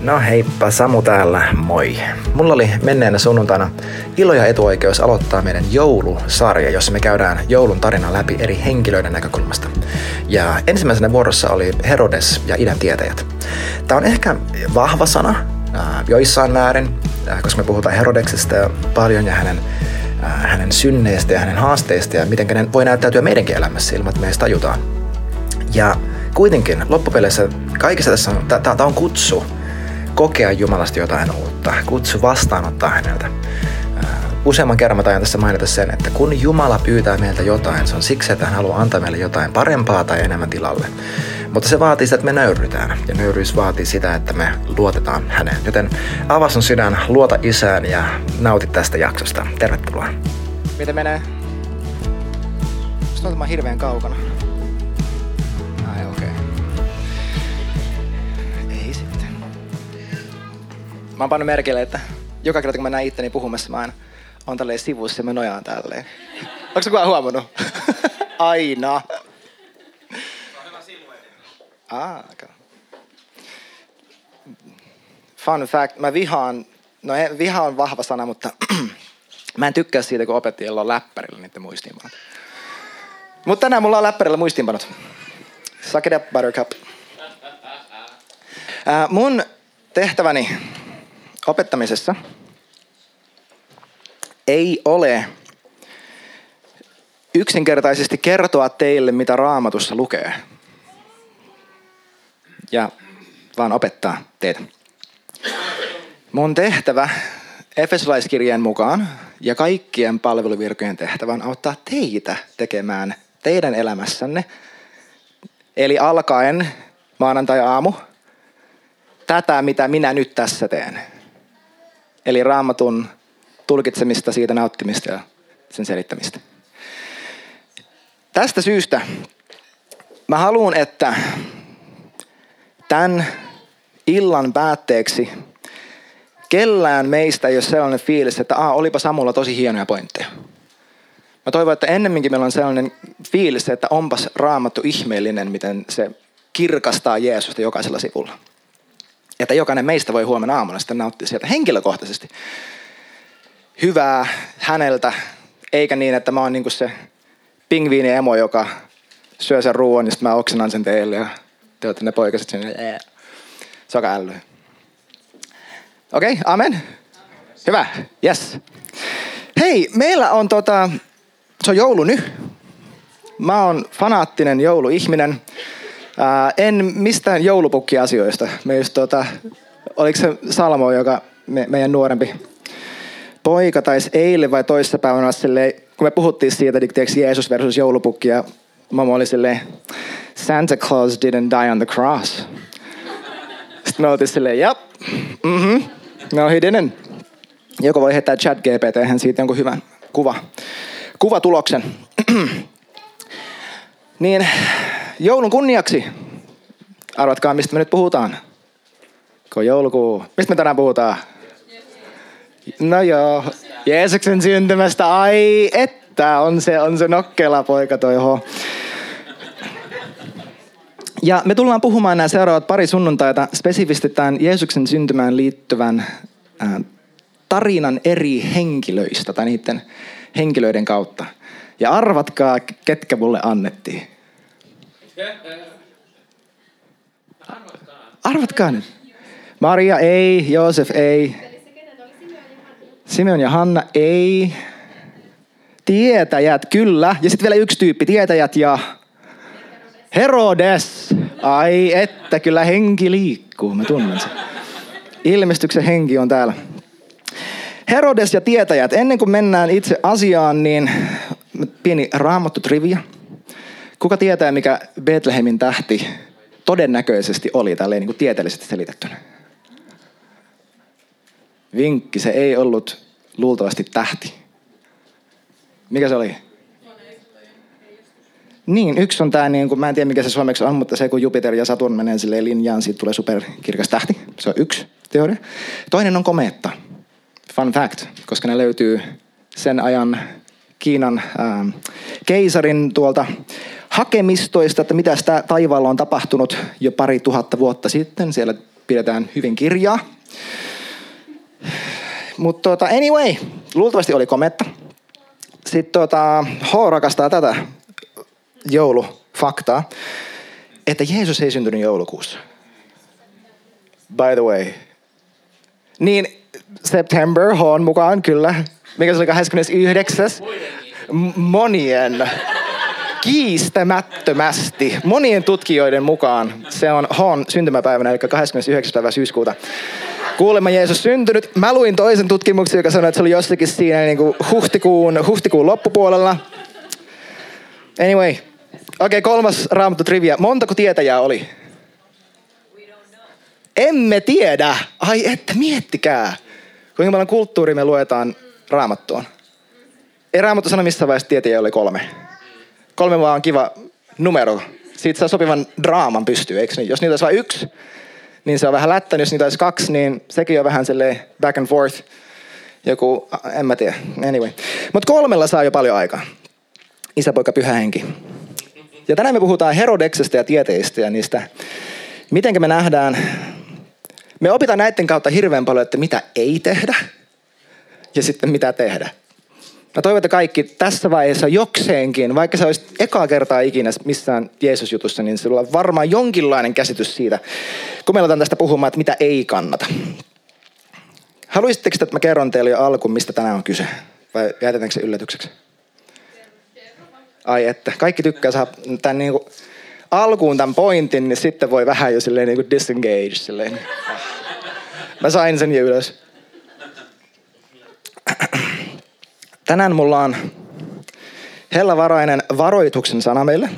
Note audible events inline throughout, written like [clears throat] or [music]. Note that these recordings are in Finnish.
No heippa, Samu täällä, moi. Mulla oli menneenä sunnuntaina ilo ja etuoikeus aloittaa meidän joulusarja, jossa me käydään joulun tarina läpi eri henkilöiden näkökulmasta. Ja ensimmäisenä vuorossa oli Herodes ja idän tietäjät. Tämä on ehkä vahva sana äh, joissain määrin, äh, koska me puhutaan Herodeksesta paljon ja hänen äh, hänen synneistä ja hänen haasteista ja miten ne voi näyttäytyä meidänkin elämässä ilman, että me edes tajutaan. Ja kuitenkin loppupeleissä kaikessa tässä on, tämä on kutsu kokea Jumalasta jotain uutta, kutsu vastaanottaa häneltä. Äh, useamman kerran mä tajan tässä mainita sen, että kun Jumala pyytää meiltä jotain, se on siksi, että hän haluaa antaa meille jotain parempaa tai enemmän tilalle. Mutta se vaatii sitä, että me nöyrytään. Ja nöyryys vaatii sitä, että me luotetaan häneen. Joten avaa sun sydän, luota isään ja nauti tästä jaksosta. Tervetuloa. Miten menee? Musta on hirveän kaukana. Mä oon pannut merkille, että joka kerta kun mä näen itteni puhumassa, mä aina on tälleen sivussa ja mä nojaan tälleen. Onko se kukaan huomannut? [laughs] Aina. Ah, okay. Fun fact, mä vihaan, no viha on vahva sana, mutta [clears throat] mä en tykkää siitä, kun opettajilla on läppärillä niiden muistiinpanot. Mutta tänään mulla on läppärillä muistiinpanot. Suck it up, buttercup. Uh, mun tehtäväni opettamisessa ei ole yksinkertaisesti kertoa teille, mitä raamatussa lukee, ja vaan opettaa teitä. Mun tehtävä Efesolaiskirjeen mukaan ja kaikkien palveluvirkojen tehtävä on auttaa teitä tekemään teidän elämässänne, eli alkaen maanantai-aamu, tätä, mitä minä nyt tässä teen. Eli raamatun tulkitsemista, siitä nauttimista ja sen selittämistä. Tästä syystä mä haluan, että tämän illan päätteeksi kellään meistä ei ole sellainen fiilis, että Aa, olipa Samulla tosi hienoja pointteja. Mä toivon, että ennemminkin meillä on sellainen fiilis, että onpas raamattu ihmeellinen, miten se kirkastaa Jeesusta jokaisella sivulla että jokainen meistä voi huomenna aamuna sitten nauttia sieltä henkilökohtaisesti hyvää häneltä, eikä niin, että mä oon niinku se pingviini emo, joka syö sen ruoan, niin sitten mä oksenan sen teille ja te olette ne poikaset sinne. Yeah. Se on. Okei, okay, amen. Hyvä, yes. Hei, meillä on tota, se on joulu nyt. Mä oon fanaattinen jouluihminen. Ää, en mistään joulupukkiasioista. Me just, tota, oliko se Salmo, joka me, meidän nuorempi poika taisi eilen vai toissa päivänä silleen, kun me puhuttiin siitä, että Jeesus versus joulupukki ja mamma oli silleen, Santa Claus didn't die on the cross. Sitten me oltiin silleen, jep, mm-hmm, no he didn't. Joku voi heittää chat GPT siitä jonkun hyvän kuva, kuvatuloksen. [clears throat] niin joulun kunniaksi, arvatkaa mistä me nyt puhutaan. Kun joulukuu, mistä me tänään puhutaan? No joo, Jeesuksen syntymästä, ai että, on se, on se nokkela poika toi ho. Ja me tullaan puhumaan nämä seuraavat pari sunnuntaita spesifisti tämän Jeesuksen syntymään liittyvän äh, tarinan eri henkilöistä tai niiden henkilöiden kautta. Ja arvatkaa, ketkä mulle annettiin. Arvatkaa nyt. Maria ei, Joosef ei. Simeon ja Hanna ei. Tietäjät, kyllä. Ja sitten vielä yksi tyyppi, tietäjät ja Herodes. Ai että, kyllä henki liikkuu, mä tunnen sen. Ilmestyksen henki on täällä. Herodes ja tietäjät. Ennen kuin mennään itse asiaan, niin pieni raamattu trivia. Kuka tietää, mikä Bethlehemin tähti todennäköisesti oli tälleen niin kuin tieteellisesti selitettynä? Vinkki, se ei ollut luultavasti tähti. Mikä se oli? Niin, yksi on tämä, niin kuin, mä en tiedä mikä se suomeksi on, mutta se kun Jupiter ja Saturn menee silleen linjaan, siitä tulee superkirkas tähti. Se on yksi teoria. Toinen on komeetta. Fun fact, koska ne löytyy sen ajan Kiinan ää, keisarin tuolta hakemistoista, että mitä sitä taivaalla on tapahtunut jo pari tuhatta vuotta sitten. Siellä pidetään hyvin kirjaa. Mutta tota, anyway, luultavasti oli kometta. Sitten tota, H rakastaa tätä joulufaktaa, että Jeesus ei syntynyt joulukuussa. By the way. Niin September H mukaan kyllä. Mikä se oli 29. Monien kiistämättömästi, monien tutkijoiden mukaan, se on Hon syntymäpäivänä, eli 29. päivä syyskuuta. Kuulemma Jeesus syntynyt. Mä luin toisen tutkimuksen, joka sanoi, että se oli jossakin siinä niin kuin huhtikuun, huhtikuun loppupuolella. Anyway. Okei, okay, kolmas raamattu trivia. Montako tietäjää oli? Emme tiedä. Ai että, miettikää. Kuinka paljon kulttuuri me luetaan raamattuun. Ei raamattu sano missä vaiheessa tietäjä oli kolme. Kolme vaan kiva numero. Siitä saa sopivan draaman pystyy, eikö niin? Jos niitä olisi vain yksi, niin se on vähän lättä. Jos niitä olisi kaksi, niin sekin on vähän silleen back and forth. Joku, en mä tiedä, anyway. Mutta kolmella saa jo paljon aikaa. Isä, poika, pyhä henki. Ja tänään me puhutaan Herodeksesta ja tieteistä ja niistä, miten me nähdään. Me opitaan näiden kautta hirveän paljon, että mitä ei tehdä ja sitten mitä tehdä. Mä toivon, että kaikki tässä vaiheessa jokseenkin, vaikka se olisi ekaa kertaa ikinä missään Jeesus-jutussa, niin sinulla on varmaan jonkinlainen käsitys siitä, kun me aletaan tästä puhumaan, että mitä ei kannata. Haluaisitteko, että mä kerron teille jo alkuun, mistä tänään on kyse? Vai jätetäänkö se yllätykseksi? Ai että, kaikki tykkää saada tämän niin kuin, alkuun tämän pointin, niin sitten voi vähän jo silleen niin kuin disengage. Silleen. Mä sain sen jo ylös. Tänään mulla on hellavarainen varoituksen sana meille.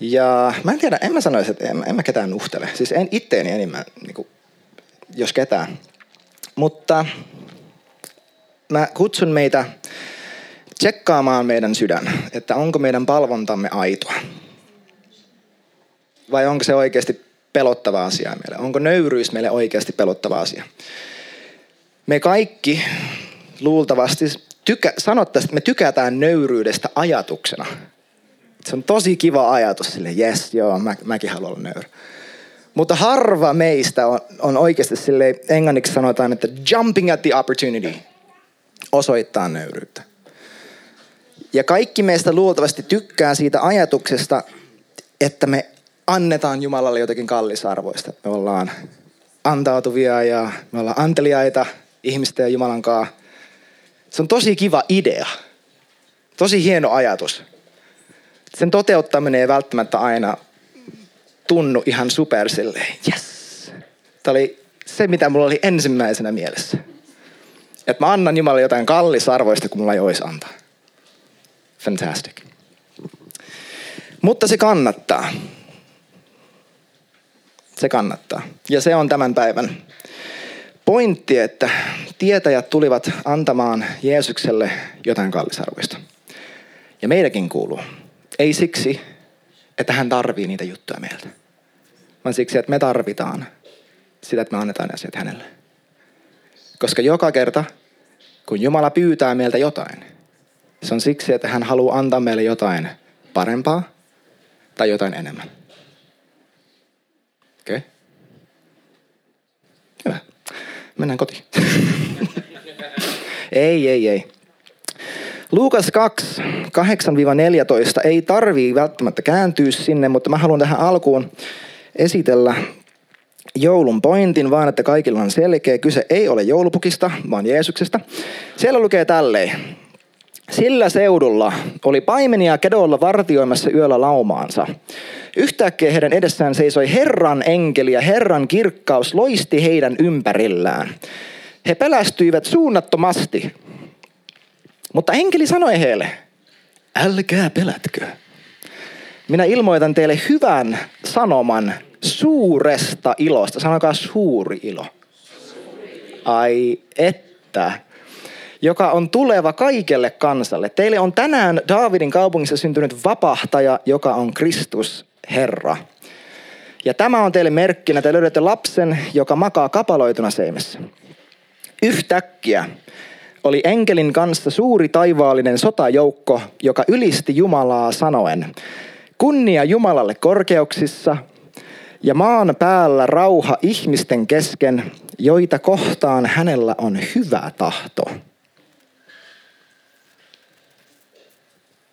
Ja mä en tiedä, en mä sanoisi, että en, en mä ketään nuhtele. Siis en itteeni enimmän, niin kuin, jos ketään. Mutta mä kutsun meitä tsekkaamaan meidän sydän, että onko meidän palvontamme aitoa. Vai onko se oikeasti pelottava asia meille? Onko nöyryys meille oikeasti pelottava asia? Me kaikki luultavasti tykä, sanottaisiin, että me tykätään nöyryydestä ajatuksena. Se on tosi kiva ajatus sille, yes, joo, mä, mäkin haluan olla nöyrä. Mutta harva meistä on, on oikeasti sille englanniksi sanotaan, että jumping at the opportunity osoittaa nöyryyttä. Ja kaikki meistä luultavasti tykkää siitä ajatuksesta, että me annetaan Jumalalle jotakin kallisarvoista. Me ollaan antautuvia ja me ollaan anteliaita ihmisten ja Jumalan kanssa. Se on tosi kiva idea. Tosi hieno ajatus. Sen toteuttaminen ei välttämättä aina tunnu ihan super silleen, yes. Tämä oli se, mitä mulla oli ensimmäisenä mielessä. Että mä annan Jumalalle jotain kallisarvoista, kun mulla ei olisi antaa. Fantastic. Mutta se kannattaa. Se kannattaa. Ja se on tämän päivän pointti, että tietäjät tulivat antamaan Jeesukselle jotain kallisarvoista. Ja meidänkin kuuluu. Ei siksi, että hän tarvii niitä juttuja meiltä, vaan siksi, että me tarvitaan sitä, että me annetaan asiat hänelle. Koska joka kerta, kun Jumala pyytää meiltä jotain, se on siksi, että hän haluaa antaa meille jotain parempaa tai jotain enemmän. Okei? Okay? Hyvä. Mennään kotiin. [laughs] ei, ei, ei. Luukas 2, 8-14 ei tarvii välttämättä kääntyä sinne, mutta mä haluan tähän alkuun esitellä joulun pointin, vaan että kaikilla on selkeä. Kyse ei ole joulupukista, vaan Jeesuksesta. Siellä lukee tälleen. Sillä seudulla oli paimenia kedolla vartioimassa yöllä laumaansa. Yhtäkkiä heidän edessään seisoi Herran enkeli ja Herran kirkkaus loisti heidän ympärillään. He pelästyivät suunnattomasti. Mutta enkeli sanoi heille, älkää pelätkö. Minä ilmoitan teille hyvän sanoman suuresta ilosta. Sanokaa suuri ilo. Ai että joka on tuleva kaikelle kansalle. Teille on tänään Daavidin kaupungissa syntynyt vapahtaja, joka on Kristus Herra. Ja tämä on teille merkkinä, te löydätte lapsen, joka makaa kapaloituna seimessä. Yhtäkkiä oli enkelin kanssa suuri taivaallinen sotajoukko, joka ylisti Jumalaa sanoen, kunnia Jumalalle korkeuksissa ja maan päällä rauha ihmisten kesken, joita kohtaan hänellä on hyvä tahto.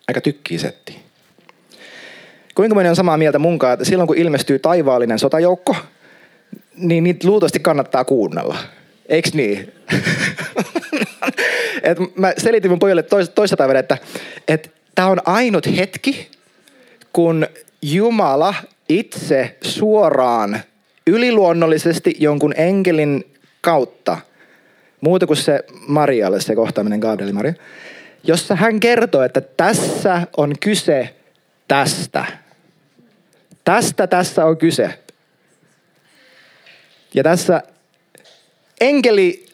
Aika tykkii setti. Kuinka moni on samaa mieltä munkaan, että silloin kun ilmestyy taivaallinen sotajoukko, niin niitä luultavasti kannattaa kuunnella. Eiks niin? [laughs] et mä selitin mun pojalle tois, toista päivänä, että et tämä on ainut hetki, kun Jumala itse suoraan yliluonnollisesti jonkun enkelin kautta, muuta kuin se Marialle se kohtaaminen, Gabrieli Maria, jossa hän kertoo, että tässä on kyse tästä. Tästä tässä on kyse. Ja tässä enkeli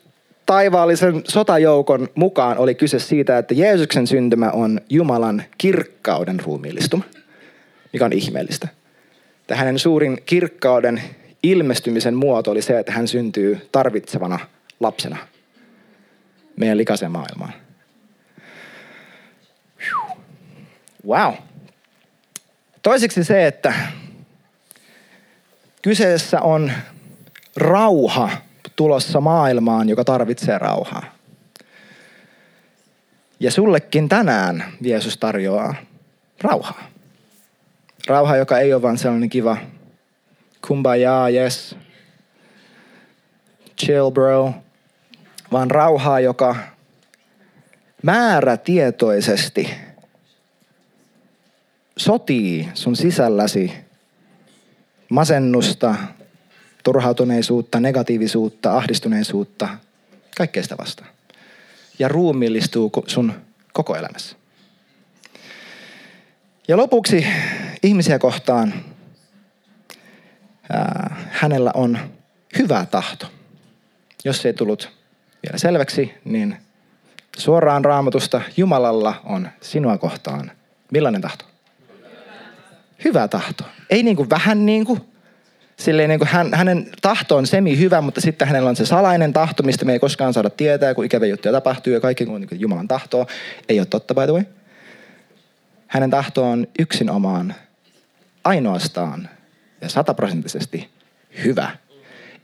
taivaallisen sotajoukon mukaan oli kyse siitä, että Jeesuksen syntymä on Jumalan kirkkauden ruumiillistuma, mikä on ihmeellistä. Että hänen suurin kirkkauden ilmestymisen muoto oli se, että hän syntyy tarvitsevana lapsena meidän likaisen maailmaan. Wow. Toiseksi se, että kyseessä on rauha tulossa maailmaan, joka tarvitsee rauhaa. Ja sullekin tänään Jeesus tarjoaa rauhaa. Rauha, joka ei ole vain sellainen kiva kumbaya, yes, chill bro, vaan rauhaa, joka määrätietoisesti sotii sun sisälläsi masennusta, turhautuneisuutta, negatiivisuutta, ahdistuneisuutta, kaikkea sitä vastaan. Ja ruumiillistuu sun koko elämässä. Ja lopuksi ihmisiä kohtaan ää, hänellä on hyvä tahto. Jos se ei tullut vielä selväksi, niin suoraan raamatusta Jumalalla on sinua kohtaan. Millainen tahto? Hyvä tahto. Ei niin kuin vähän niin kuin, silleen niin kuin hän, hänen tahto on semi hyvä, mutta sitten hänellä on se salainen tahto, mistä me ei koskaan saada tietää, kun ikävä juttuja tapahtuu ja kaikki kun niin Jumalan tahtoa. Ei ole totta, by the way. Hänen tahto on yksin omaan ainoastaan ja sataprosenttisesti hyvä.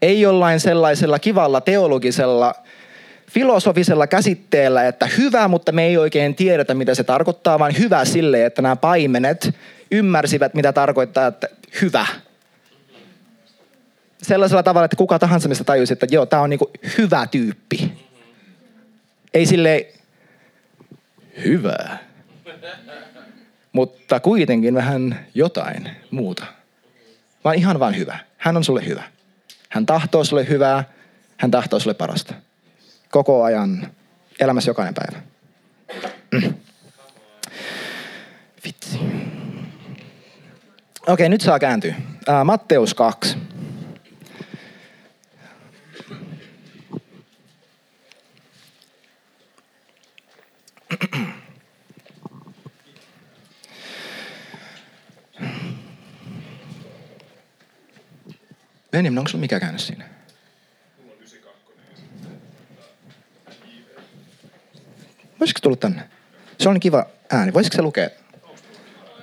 Ei jollain sellaisella kivalla teologisella filosofisella käsitteellä, että hyvä, mutta me ei oikein tiedetä, mitä se tarkoittaa, vaan hyvä sille, että nämä paimenet ymmärsivät, mitä tarkoittaa, että hyvä. Sellaisella tavalla, että kuka tahansa mistä tajuisi, että joo, tämä on niinku hyvä tyyppi. Ei sille hyvä, mutta kuitenkin vähän jotain muuta. Vaan ihan vain hyvä. Hän on sulle hyvä. Hän tahtoo sulle hyvää, hän tahtoo sulle parasta. Koko ajan, elämässä jokainen päivä. Mm. Vitsi. Okei, nyt saa kääntyä. Ää, Matteus 2. Benjamin, onko sulla mikä käynyt siinä? Voisiko tulla tänne? Se on niin kiva ääni. Voisiko se lukea?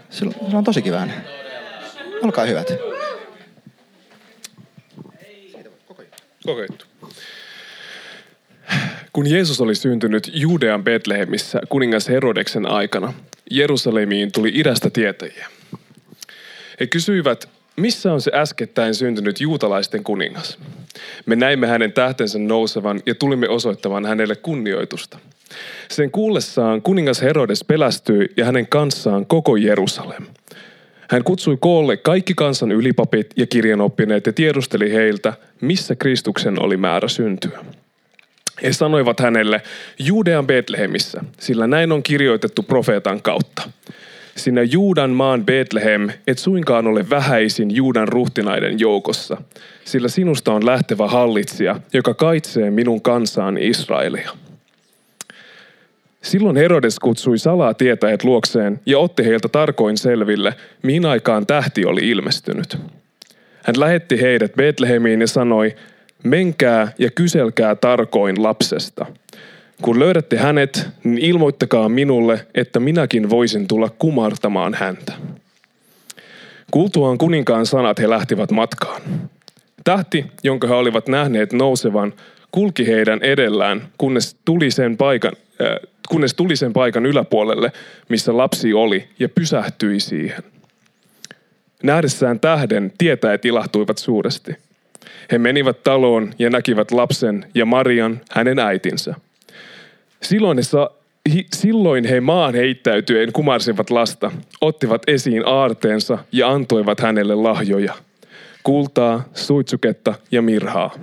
Se on tosi kiva ääni. Olkaa hyvät. Koko juttu. Kun Jeesus oli syntynyt Juudean Betlehemissä kuningas Herodeksen aikana, Jerusalemiin tuli idästä tietäjiä. He kysyivät, missä on se äskettäin syntynyt juutalaisten kuningas? Me näimme hänen tähtensä nousevan ja tulimme osoittamaan hänelle kunnioitusta. Sen kuullessaan kuningas Herodes pelästyi ja hänen kanssaan koko Jerusalem. Hän kutsui koolle kaikki kansan ylipapit ja kirjanoppineet ja tiedusteli heiltä, missä Kristuksen oli määrä syntyä. He sanoivat hänelle, Juudean Betlehemissä, sillä näin on kirjoitettu profeetan kautta. Sinä Juudan maan Betlehem et suinkaan ole vähäisin Juudan ruhtinaiden joukossa, sillä sinusta on lähtevä hallitsija, joka kaitsee minun kansaan Israelia. Silloin Herodes kutsui salaa tietäjät luokseen ja otti heiltä tarkoin selville, mihin aikaan tähti oli ilmestynyt. Hän lähetti heidät Betlehemiin ja sanoi, menkää ja kyselkää tarkoin lapsesta. Kun löydätte hänet, niin ilmoittakaa minulle, että minäkin voisin tulla kumartamaan häntä. Kuultuaan kuninkaan sanat he lähtivät matkaan. Tähti, jonka he olivat nähneet nousevan, kulki heidän edellään, kunnes tuli sen paikan, äh, kunnes tuli sen paikan yläpuolelle, missä lapsi oli, ja pysähtyi siihen. Nähdessään tähden tietäjät ilahtuivat suuresti. He menivät taloon ja näkivät lapsen ja Marian, hänen äitinsä. Silloin he, sa- hi- silloin he maan heittäytyen kumarsivat lasta, ottivat esiin aarteensa ja antoivat hänelle lahjoja. Kultaa, suitsuketta ja mirhaa.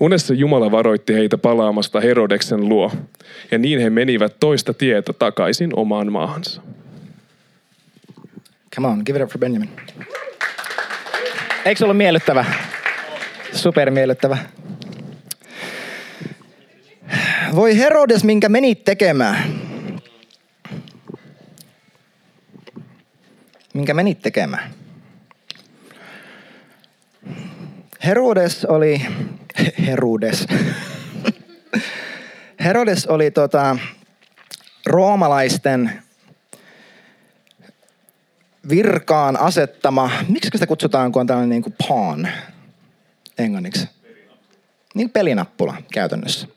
Unessa Jumala varoitti heitä palaamasta Herodeksen luo, ja niin he menivät toista tietä takaisin omaan maahansa. Come on, give it up for Benjamin. Eikö se ollut miellyttävä? Super miellyttävä. Voi Herodes, minkä menit tekemään? Minkä menit tekemään? Herodes oli... Herodes. Herodes oli tota, roomalaisten virkaan asettama, miksi sitä kutsutaan, kun on tällainen niin kuin pawn englanniksi? Niin pelinappula käytännössä.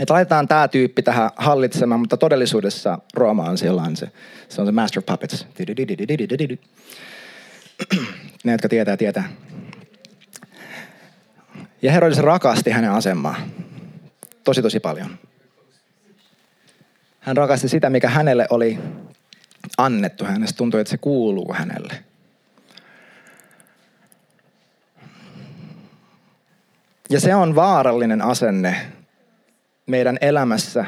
Että laitetaan tämä tyyppi tähän hallitsemaan, mutta todellisuudessa Rooma on sellainen se, se on se master puppets. Ne, jotka tietää, tietää. Ja Herodes rakasti hänen asemaa. Tosi, tosi paljon. Hän rakasti sitä, mikä hänelle oli annettu. Hänestä tuntui, että se kuuluu hänelle. Ja se on vaarallinen asenne meidän elämässä,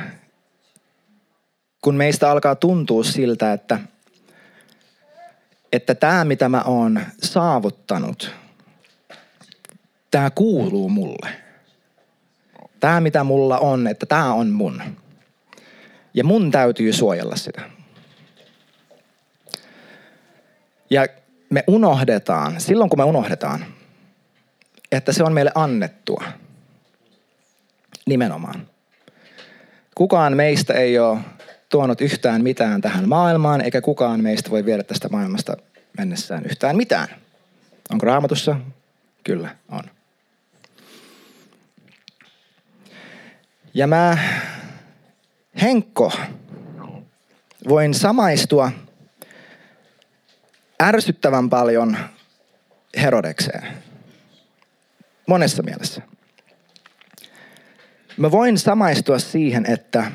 kun meistä alkaa tuntua siltä, että, että tämä, mitä mä oon saavuttanut, tämä kuuluu mulle. Tämä, mitä mulla on, että tämä on mun. Ja mun täytyy suojella sitä. Ja me unohdetaan, silloin kun me unohdetaan, että se on meille annettua. Nimenomaan. Kukaan meistä ei ole tuonut yhtään mitään tähän maailmaan, eikä kukaan meistä voi viedä tästä maailmasta mennessään yhtään mitään. Onko raamatussa? Kyllä, on. Ja mä, Henkko, voin samaistua ärsyttävän paljon Herodekseen. Monessa mielessä. Mä voin samaistua siihen, että,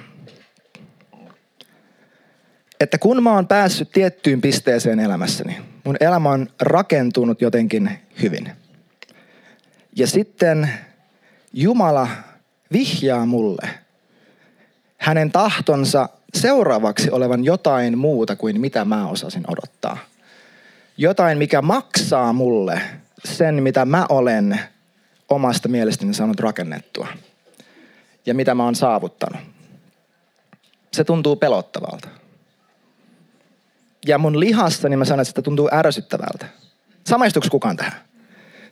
että kun mä oon päässyt tiettyyn pisteeseen elämässäni, mun elämä on rakentunut jotenkin hyvin. Ja sitten Jumala vihjaa mulle hänen tahtonsa seuraavaksi olevan jotain muuta kuin mitä mä osasin odottaa. Jotain, mikä maksaa mulle sen, mitä mä olen omasta mielestäni saanut rakennettua. Ja mitä mä oon saavuttanut. Se tuntuu pelottavalta. Ja mun lihassani mä sanon, että sitä tuntuu ärsyttävältä. Samaistuks kukaan tähän?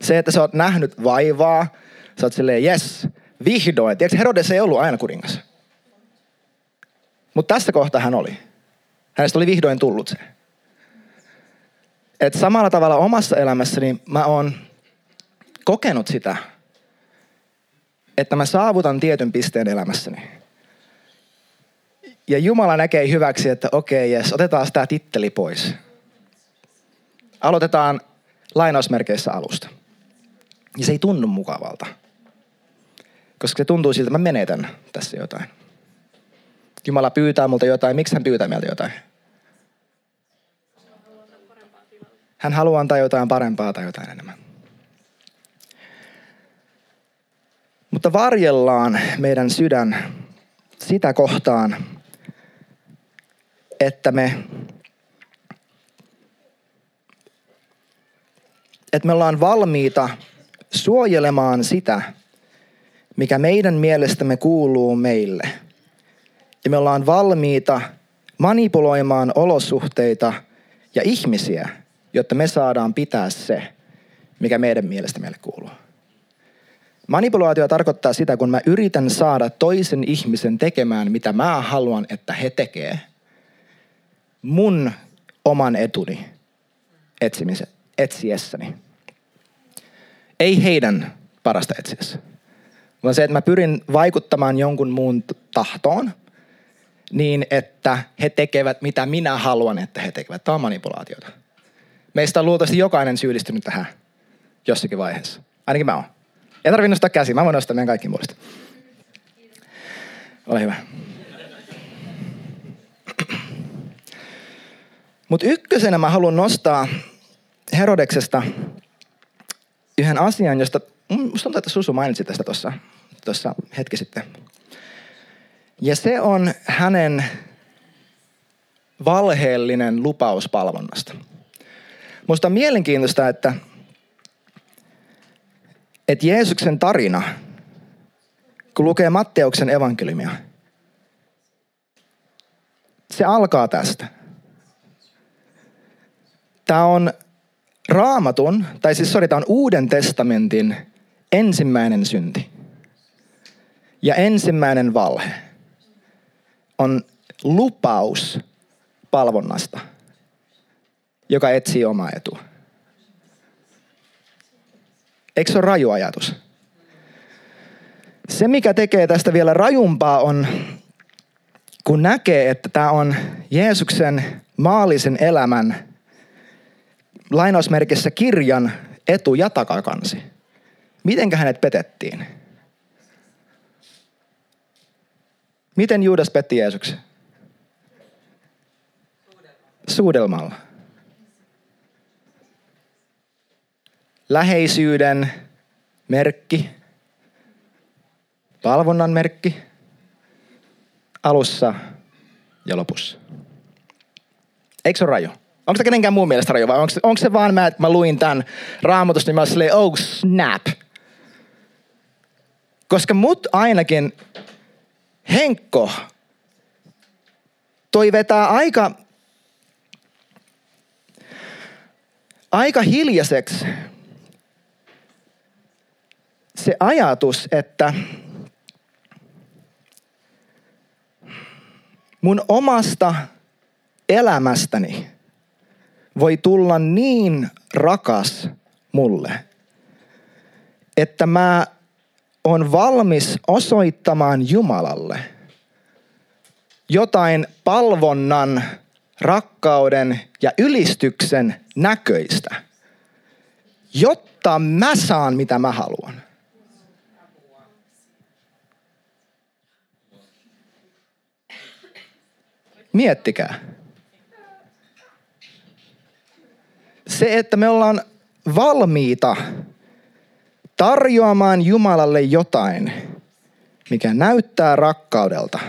Se, että sä oot nähnyt vaivaa, sä oot silleen, yes, vihdoin. Tiedätkö, Herodes ei ollut aina kuningas. Mutta tässä kohtaa hän oli. Hänestä oli vihdoin tullut se. Et samalla tavalla omassa elämässäni mä oon kokenut sitä, että mä saavutan tietyn pisteen elämässäni. Ja Jumala näkee hyväksi, että okei, okay, jes, otetaan tämä titteli pois. Aloitetaan lainausmerkeissä alusta. Ja se ei tunnu mukavalta. Koska se tuntuu siltä, että mä menetän tässä jotain. Jumala pyytää multa jotain. Miksi hän pyytää meiltä jotain? Hän haluaa antaa jotain parempaa tai jotain enemmän. Mutta varjellaan meidän sydän sitä kohtaan, että me, että me ollaan valmiita suojelemaan sitä, mikä meidän mielestämme kuuluu meille. Ja me ollaan valmiita manipuloimaan olosuhteita ja ihmisiä, jotta me saadaan pitää se, mikä meidän mielestä meille kuuluu. Manipulaatio tarkoittaa sitä, kun mä yritän saada toisen ihmisen tekemään, mitä mä haluan, että he tekee, mun oman etuni etsimise, etsiessäni. Ei heidän parasta etsiessä. Vaan se, että mä pyrin vaikuttamaan jonkun muun tahtoon niin, että he tekevät mitä minä haluan, että he tekevät. Tämä on manipulaatiota. Meistä on luultavasti jokainen syyllistynyt tähän jossakin vaiheessa. Ainakin mä oon. Ei tarvitse nostaa käsiä, mä voin nostaa meidän kaikkiin puolesta. Ole hyvä. Mutta ykkösenä mä haluan nostaa Herodeksesta yhden asian, josta musta tuntuu, että Susu mainitsi tästä tuossa tossa hetki sitten. Ja se on hänen valheellinen lupaus palvonnasta. Musta on mielenkiintoista, että, että Jeesuksen tarina, kun lukee Matteuksen evankeliumia, se alkaa tästä. Tämä on raamatun, tai siis sori, tämä on Uuden testamentin ensimmäinen synti. Ja ensimmäinen valhe on lupaus palvonnasta, joka etsii omaa etua. Eikö se ole raju ajatus? Se, mikä tekee tästä vielä rajumpaa, on kun näkee, että tämä on Jeesuksen maallisen elämän lainausmerkissä kirjan etu- ja takakansi. Miten hänet petettiin? Miten Juudas petti Jeesuksen? Suudelmalla. Läheisyyden merkki, palvonnan merkki, alussa ja lopussa. Eikö se ole raju? Onko se kenenkään muun mielestä raju vai onko, onko se vaan mä, että mä luin tämän raamatusta, niin mä olin oh snap. Koska mut ainakin Henkko toi vetää aika, aika hiljaiseksi se ajatus, että mun omasta elämästäni voi tulla niin rakas mulle, että mä on valmis osoittamaan Jumalalle jotain palvonnan, rakkauden ja ylistyksen näköistä, jotta mä saan mitä mä haluan. Miettikää. Se, että me ollaan valmiita tarjoamaan Jumalalle jotain, mikä näyttää rakkaudelta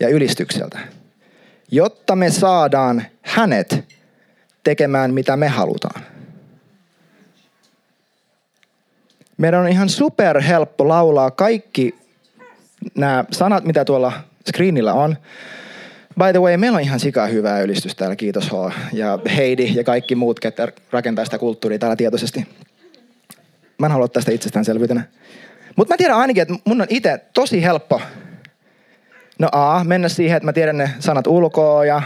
ja ylistykseltä, jotta me saadaan hänet tekemään mitä me halutaan. Meidän on ihan super helppo laulaa kaikki nämä sanat, mitä tuolla screenillä on. By the way, meillä on ihan sika hyvää ylistystä täällä, kiitos H. Ja Heidi ja kaikki muut, ketkä rakentaa sitä kulttuuria täällä tietoisesti. Mä en halua tästä itsestäänselvyytenä. Mutta mä tiedän ainakin, että mun on itse tosi helppo No A, mennä siihen, että mä tiedän ne sanat ulkoa ja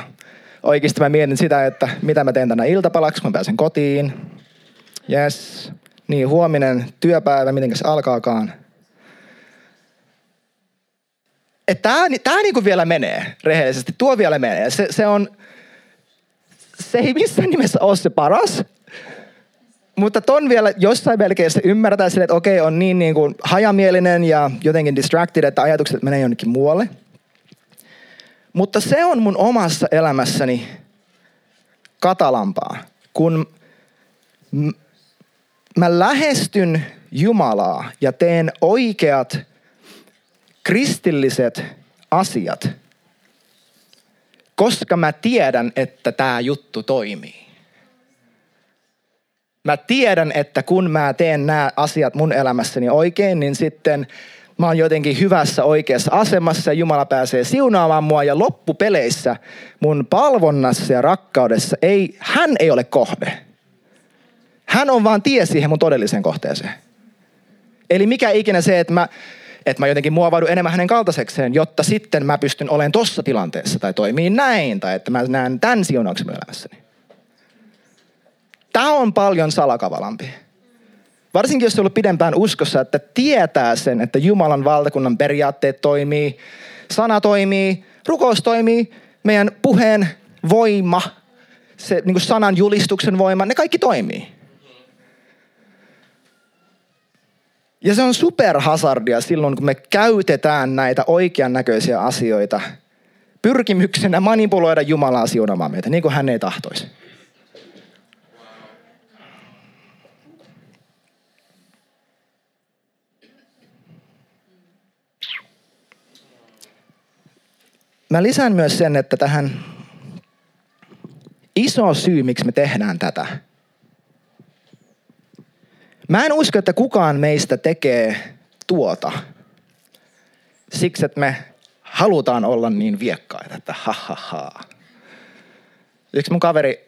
oikeasti mä mietin sitä, että mitä mä teen tänä iltapalaksi, kun mä pääsen kotiin. Yes. Niin, huominen työpäivä, miten se alkaakaan. Että tää, tää niinku vielä menee rehellisesti. Tuo vielä menee. Se, se on, se ei missään nimessä ole se paras, mutta ton vielä jossain melkein ymmärtää sille, että okei, on niin, niin kuin hajamielinen ja jotenkin distracted, että ajatukset menee jonnekin muualle. Mutta se on mun omassa elämässäni katalampaa, kun mä lähestyn Jumalaa ja teen oikeat kristilliset asiat, koska mä tiedän, että tämä juttu toimii. Mä tiedän, että kun mä teen nämä asiat mun elämässäni oikein, niin sitten mä oon jotenkin hyvässä oikeassa asemassa ja Jumala pääsee siunaamaan mua ja loppupeleissä mun palvonnassa ja rakkaudessa ei, hän ei ole kohde. Hän on vaan tie siihen mun todelliseen kohteeseen. Eli mikä ikinä se, että mä, että mä jotenkin muovaudun enemmän hänen kaltaisekseen, jotta sitten mä pystyn olemaan tossa tilanteessa tai toimii näin tai että mä näen tämän siunauksen elämässäni. Tämä on paljon salakavalampi. Varsinkin jos ollut pidempään uskossa, että tietää sen, että Jumalan valtakunnan periaatteet toimii, sana toimii, rukous toimii, meidän puheen voima, se niin sanan julistuksen voima, ne kaikki toimii. Ja se on superhazardia silloin, kun me käytetään näitä oikean näköisiä asioita pyrkimyksenä manipuloida Jumalaa siunamaan meitä, niin kuin hän ei tahtoisi. Mä lisään myös sen, että tähän iso syy, miksi me tehdään tätä. Mä en usko, että kukaan meistä tekee tuota siksi, että me halutaan olla niin viekkaita, että ha ha ha. Yksi mun kaveri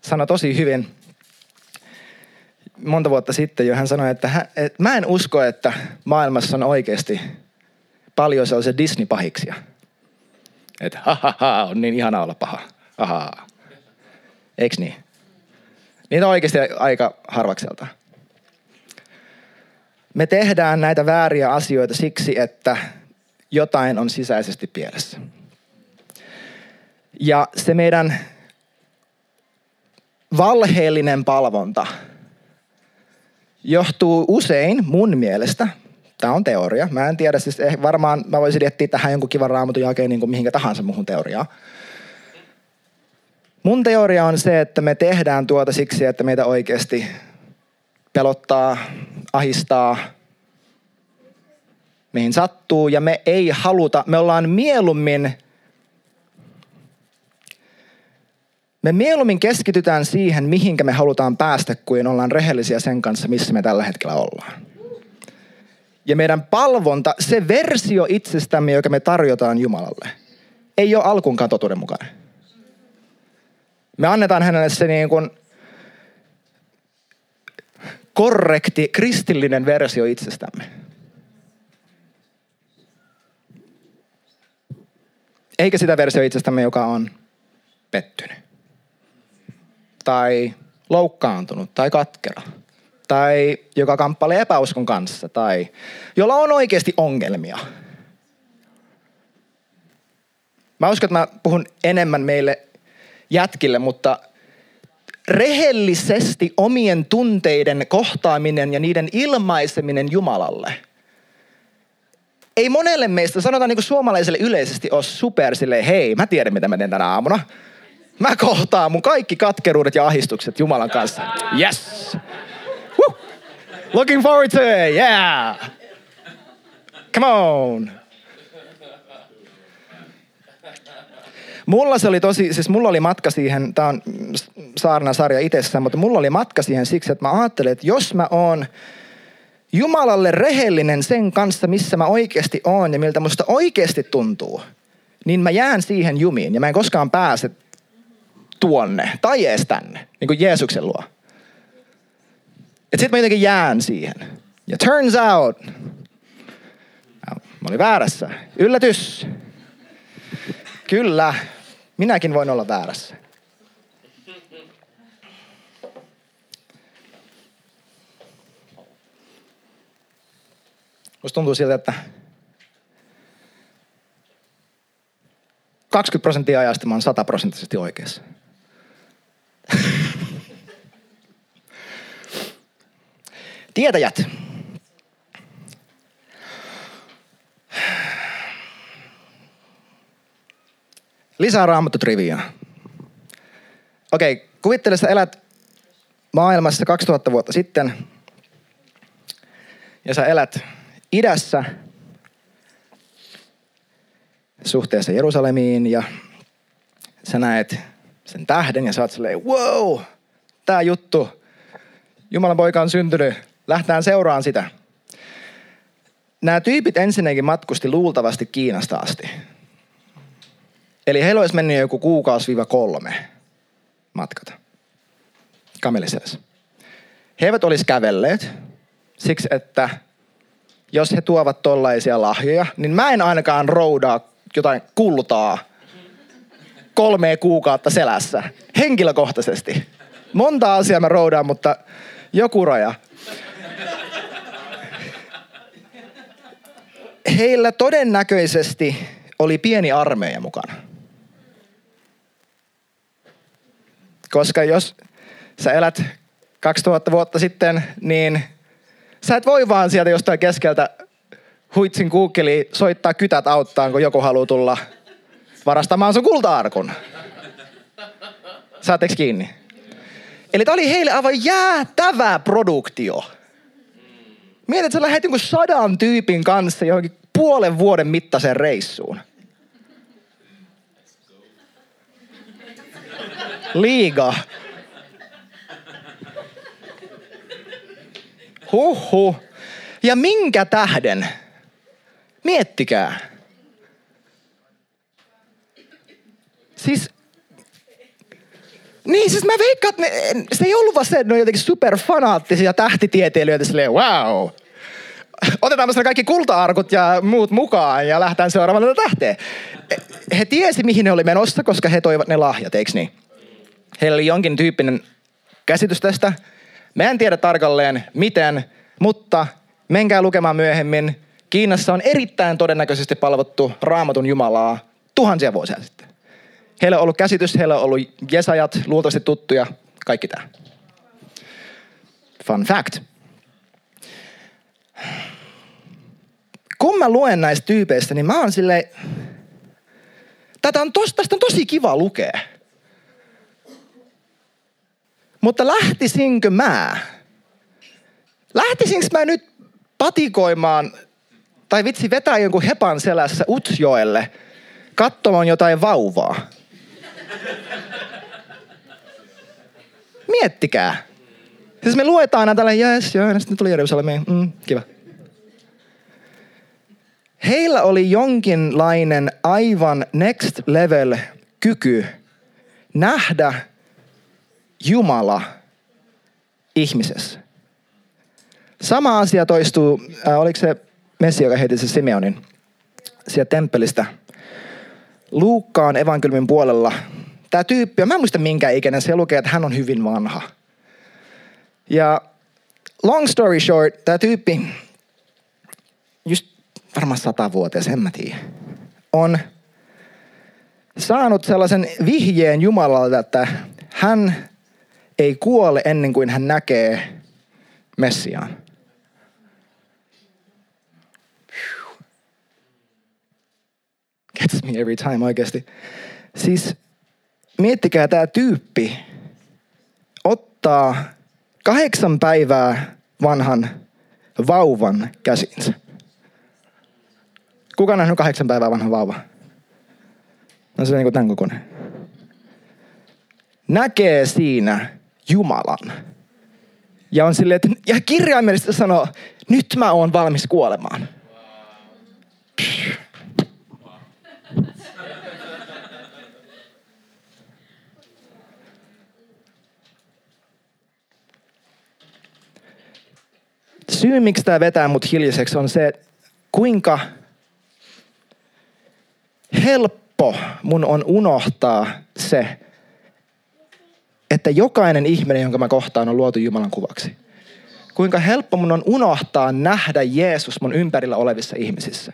sanoi tosi hyvin monta vuotta sitten jo, hän sanoi, että, hän, että mä en usko, että maailmassa on oikeasti paljon sellaisia Disney-pahiksia. Että ha ha ha, on niin ihana olla paha. Ahaa. Eiks niin? Niitä on oikeasti aika harvakselta. Me tehdään näitä vääriä asioita siksi, että jotain on sisäisesti pielessä. Ja se meidän valheellinen palvonta johtuu usein mun mielestä, tämä on teoria, mä en tiedä, siis eh, varmaan mä voisin etsiä tähän jonkun kivan raamatun jälkeen niin kuin mihinkä tahansa muuhun teoriaan. Mun teoria on se, että me tehdään tuota siksi, että meitä oikeasti pelottaa, ahistaa, mihin sattuu ja me ei haluta, me ollaan mieluummin, me mieluummin keskitytään siihen, mihinkä me halutaan päästä, kuin ollaan rehellisiä sen kanssa, missä me tällä hetkellä ollaan. Ja meidän palvonta, se versio itsestämme, joka me tarjotaan Jumalalle, ei ole alkuunkaan totuudenmukainen. Me annetaan hänelle se niin kuin korrekti kristillinen versio itsestämme. Eikä sitä versio itsestämme, joka on pettynyt. Tai loukkaantunut tai katkera. Tai joka kamppailee epäuskon kanssa. Tai jolla on oikeasti ongelmia. Mä uskon, että mä puhun enemmän meille jätkille, mutta rehellisesti omien tunteiden kohtaaminen ja niiden ilmaiseminen Jumalalle – ei monelle meistä, sanotaan niin kuin suomalaiselle yleisesti, ole super silleen, hei, mä tiedän mitä mä teen tänä aamuna. Mä kohtaan mun kaikki katkeruudet ja ahistukset Jumalan kanssa. Yes! Looking forward to it, yeah! Come on! Mulla se oli tosi, siis mulla oli matka siihen, tää on saarna-sarja itsessään, mutta mulla oli matka siihen siksi, että mä ajattelin, että jos mä oon Jumalalle rehellinen sen kanssa, missä mä oikeasti oon ja miltä musta oikeasti tuntuu, niin mä jään siihen jumiin ja mä en koskaan pääse tuonne tai edes tänne, niin kuin Jeesuksen luo. Et sit mä jotenkin jään siihen. Ja turns out, mä olin väärässä. Yllätys. Kyllä, minäkin voin olla väärässä. Musta tuntuu siltä, että 20 prosenttia ajasta mä oon 100 prosenttisesti oikeassa. [laughs] Tietäjät. Lisää raamattu triviaa. Okei, kuvittele sä elät maailmassa 2000 vuotta sitten ja sä elät idässä suhteessa Jerusalemiin ja sä näet sen tähden ja sä oot silleen, wow, tää juttu, Jumalan poika on syntynyt, lähtään seuraan sitä. Nämä tyypit ensinnäkin matkusti luultavasti Kiinasta asti. Eli heillä olisi mennyt joku kuukausi-kolme matkata kameliseessa. He eivät olisi kävelleet siksi, että jos he tuovat tollaisia lahjoja, niin mä en ainakaan roudaa jotain kultaa kolme kuukautta selässä. Henkilökohtaisesti. Monta asiaa mä roudaan, mutta joku raja. Heillä todennäköisesti oli pieni armeija mukana. Koska jos sä elät 2000 vuotta sitten, niin sä et voi vaan sieltä jostain keskeltä huitsin kuukkeli soittaa kytät auttaan, kun joku haluaa tulla varastamaan sun kulta-arkun. Saatteko kiinni? Eli tämä oli heille aivan jäätävä produktio. Mietit, että sä lähdet jonkun sadan tyypin kanssa johonkin puolen vuoden mittaiseen reissuun. Liiga. Huhhuh. Ja minkä tähden? Miettikää. Siis niin, siis mä veikkaan, että ne, se ei ollut vaan se, että ne on jotenkin superfanaattisia tähtitieteilijöitä silleen, wow. Otetaan me kaikki kulta-arkut ja muut mukaan ja lähdetään seuraavalle tätä tähteen. He tiesi, mihin ne oli menossa, koska he toivat ne lahjat, eikö niin? Heillä oli jonkin tyyppinen käsitys tästä. Mä en tiedä tarkalleen miten, mutta menkää lukemaan myöhemmin. Kiinassa on erittäin todennäköisesti palvottu raamatun Jumalaa tuhansia vuosia sitten. Heillä on ollut käsitys, heillä on ollut jesajat, luultavasti tuttuja, kaikki tämä. Fun fact. Kun mä luen näistä tyypeistä, niin mä oon silleen, tätä on tos, tästä on tosi kiva lukea. Mutta lähtisinkö mä? Lähtisinkö mä nyt patikoimaan tai vitsi vetää jonkun hepan selässä Utsjoelle katsomaan jotain vauvaa? Miettikää. Siis me luetaan aina tällä, jes, joo, ja sitten tuli Jerusalemiin. Mm, kiva. Heillä oli jonkinlainen aivan next level kyky nähdä Jumala ihmisessä. Sama asia toistuu, äh, oliko se Messi, joka heiti se Simeonin sieltä temppelistä. Luukkaan evankeliumin puolella tämä tyyppi, mä en muista minkä ikäinen, se lukee, että hän on hyvin vanha. Ja long story short, tämä tyyppi, varmaan satavuotias, en mä tiedä, on saanut sellaisen vihjeen Jumalalta, että hän ei kuole ennen kuin hän näkee Messiaan. Gets me every time oikeasti. Siis miettikää tämä tyyppi ottaa kahdeksan päivää vanhan vauvan käsinsä. Kuka on nähnyt kahdeksan päivää vanhan vauvan? No se on niin tämän kokoinen. Näkee siinä Jumalan. Ja on silleen, että ja kirjaimellisesti sanoo, nyt mä oon valmis kuolemaan. syy, miksi tämä vetää mut hiljaiseksi, on se, kuinka helppo mun on unohtaa se, että jokainen ihminen, jonka mä kohtaan, on luotu Jumalan kuvaksi. Kuinka helppo mun on unohtaa nähdä Jeesus mun ympärillä olevissa ihmisissä.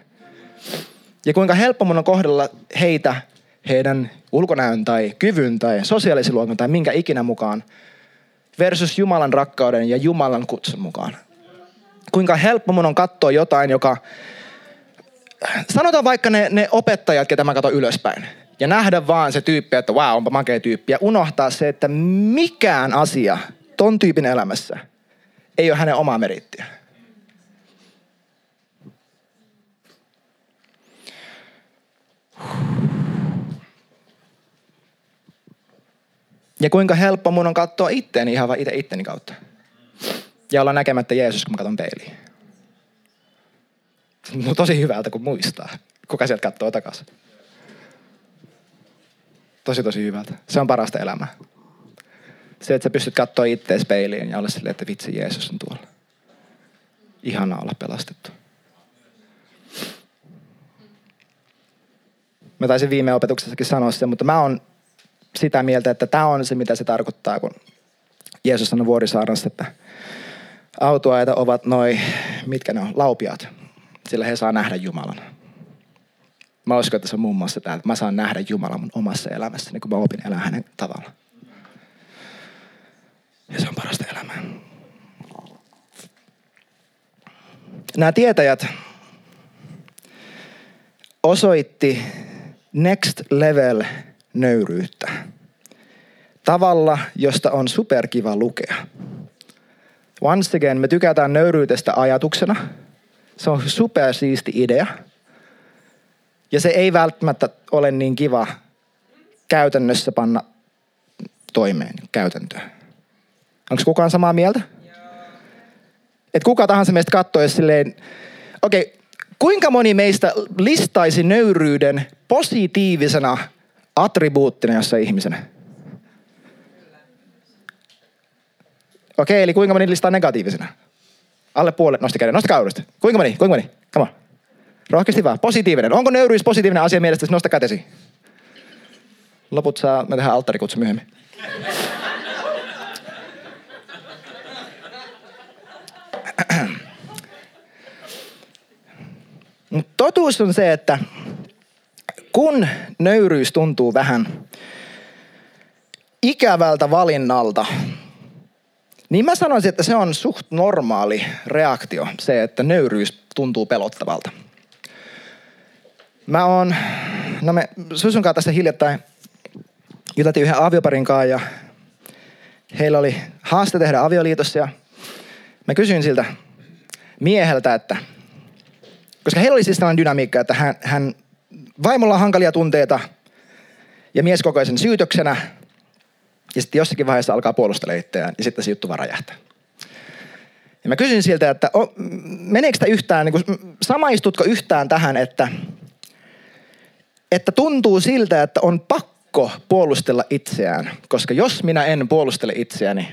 Ja kuinka helppo mun on kohdella heitä heidän ulkonäön tai kyvyn tai sosiaalisen tai minkä ikinä mukaan versus Jumalan rakkauden ja Jumalan kutsun mukaan kuinka helppo mun on katsoa jotain, joka... Sanotaan vaikka ne, ne opettajat, ketä mä katson ylöspäin. Ja nähdä vaan se tyyppi, että wow, onpa makea tyyppi. Ja unohtaa se, että mikään asia ton tyypin elämässä ei ole hänen omaa merittiä. Ja kuinka helppo mun on katsoa itteeni ihan vaan itse itteni kautta ja olla näkemättä Jeesus, kun mä katson peiliin. No tosi hyvältä, kun muistaa. Kuka sieltä katsoo takaisin. Tosi, tosi hyvältä. Se on parasta elämää. Se, että sä pystyt katsoa ittees peiliin ja olla silleen, että vitsi Jeesus on tuolla. Ihana olla pelastettu. Mä taisin viime opetuksessakin sanoa sen, mutta mä oon sitä mieltä, että tämä on se, mitä se tarkoittaa, kun Jeesus sanoi Vuorisaarassa, että autoaita ovat noi, mitkä ne on, laupiat, sillä he saa nähdä Jumalan. Mä uskon, että se on muun muassa tämä, että mä saan nähdä Jumalan mun omassa elämässäni, kun mä opin elää hänen tavalla. Ja se on parasta elämää. Nämä tietäjät osoitti next level nöyryyttä. Tavalla, josta on superkiva lukea. Once again, me tykätään nöyryydestä ajatuksena. Se on supersiisti idea. Ja se ei välttämättä ole niin kiva käytännössä panna toimeen käytäntöön. Onko kukaan samaa mieltä? Et kuka tahansa meistä katsoo silleen, okei, okay, kuinka moni meistä listaisi nöyryyden positiivisena attribuuttina jossain ihmisenä? Okei, okay, eli kuinka moni listaa negatiivisena? Alle puolet, nosti käden, nostakaa uudestaan. Kuinka moni, kuinka moni? Come on. Rohkeasti vaan. Positiivinen. Onko nöyryys positiivinen asia mielestä? Nosta kätesi. Loput saa, me tehdään alttarikutsu myöhemmin. [clears throat] Mutta totuus on se, että kun nöyryys tuntuu vähän ikävältä valinnalta, niin mä sanoisin, että se on suht normaali reaktio, se, että nöyryys tuntuu pelottavalta. Mä oon, no me Susun kanssa tässä hiljattain juteltiin yhden avioparin kanssa ja heillä oli haaste tehdä avioliitossa ja mä kysyin siltä mieheltä, että koska heillä oli siis tällainen dynamiikka, että hän, hän vaimolla on hankalia tunteita ja mies kokee sen syytöksenä ja sitten jossakin vaiheessa alkaa puolustella itseään ja sitten se juttu vaan räjähtää. Ja mä kysyin siltä, että o, meneekö yhtään, niin kuin, samaistutko yhtään tähän, että, että tuntuu siltä, että on pakko puolustella itseään, koska jos minä en puolustele itseäni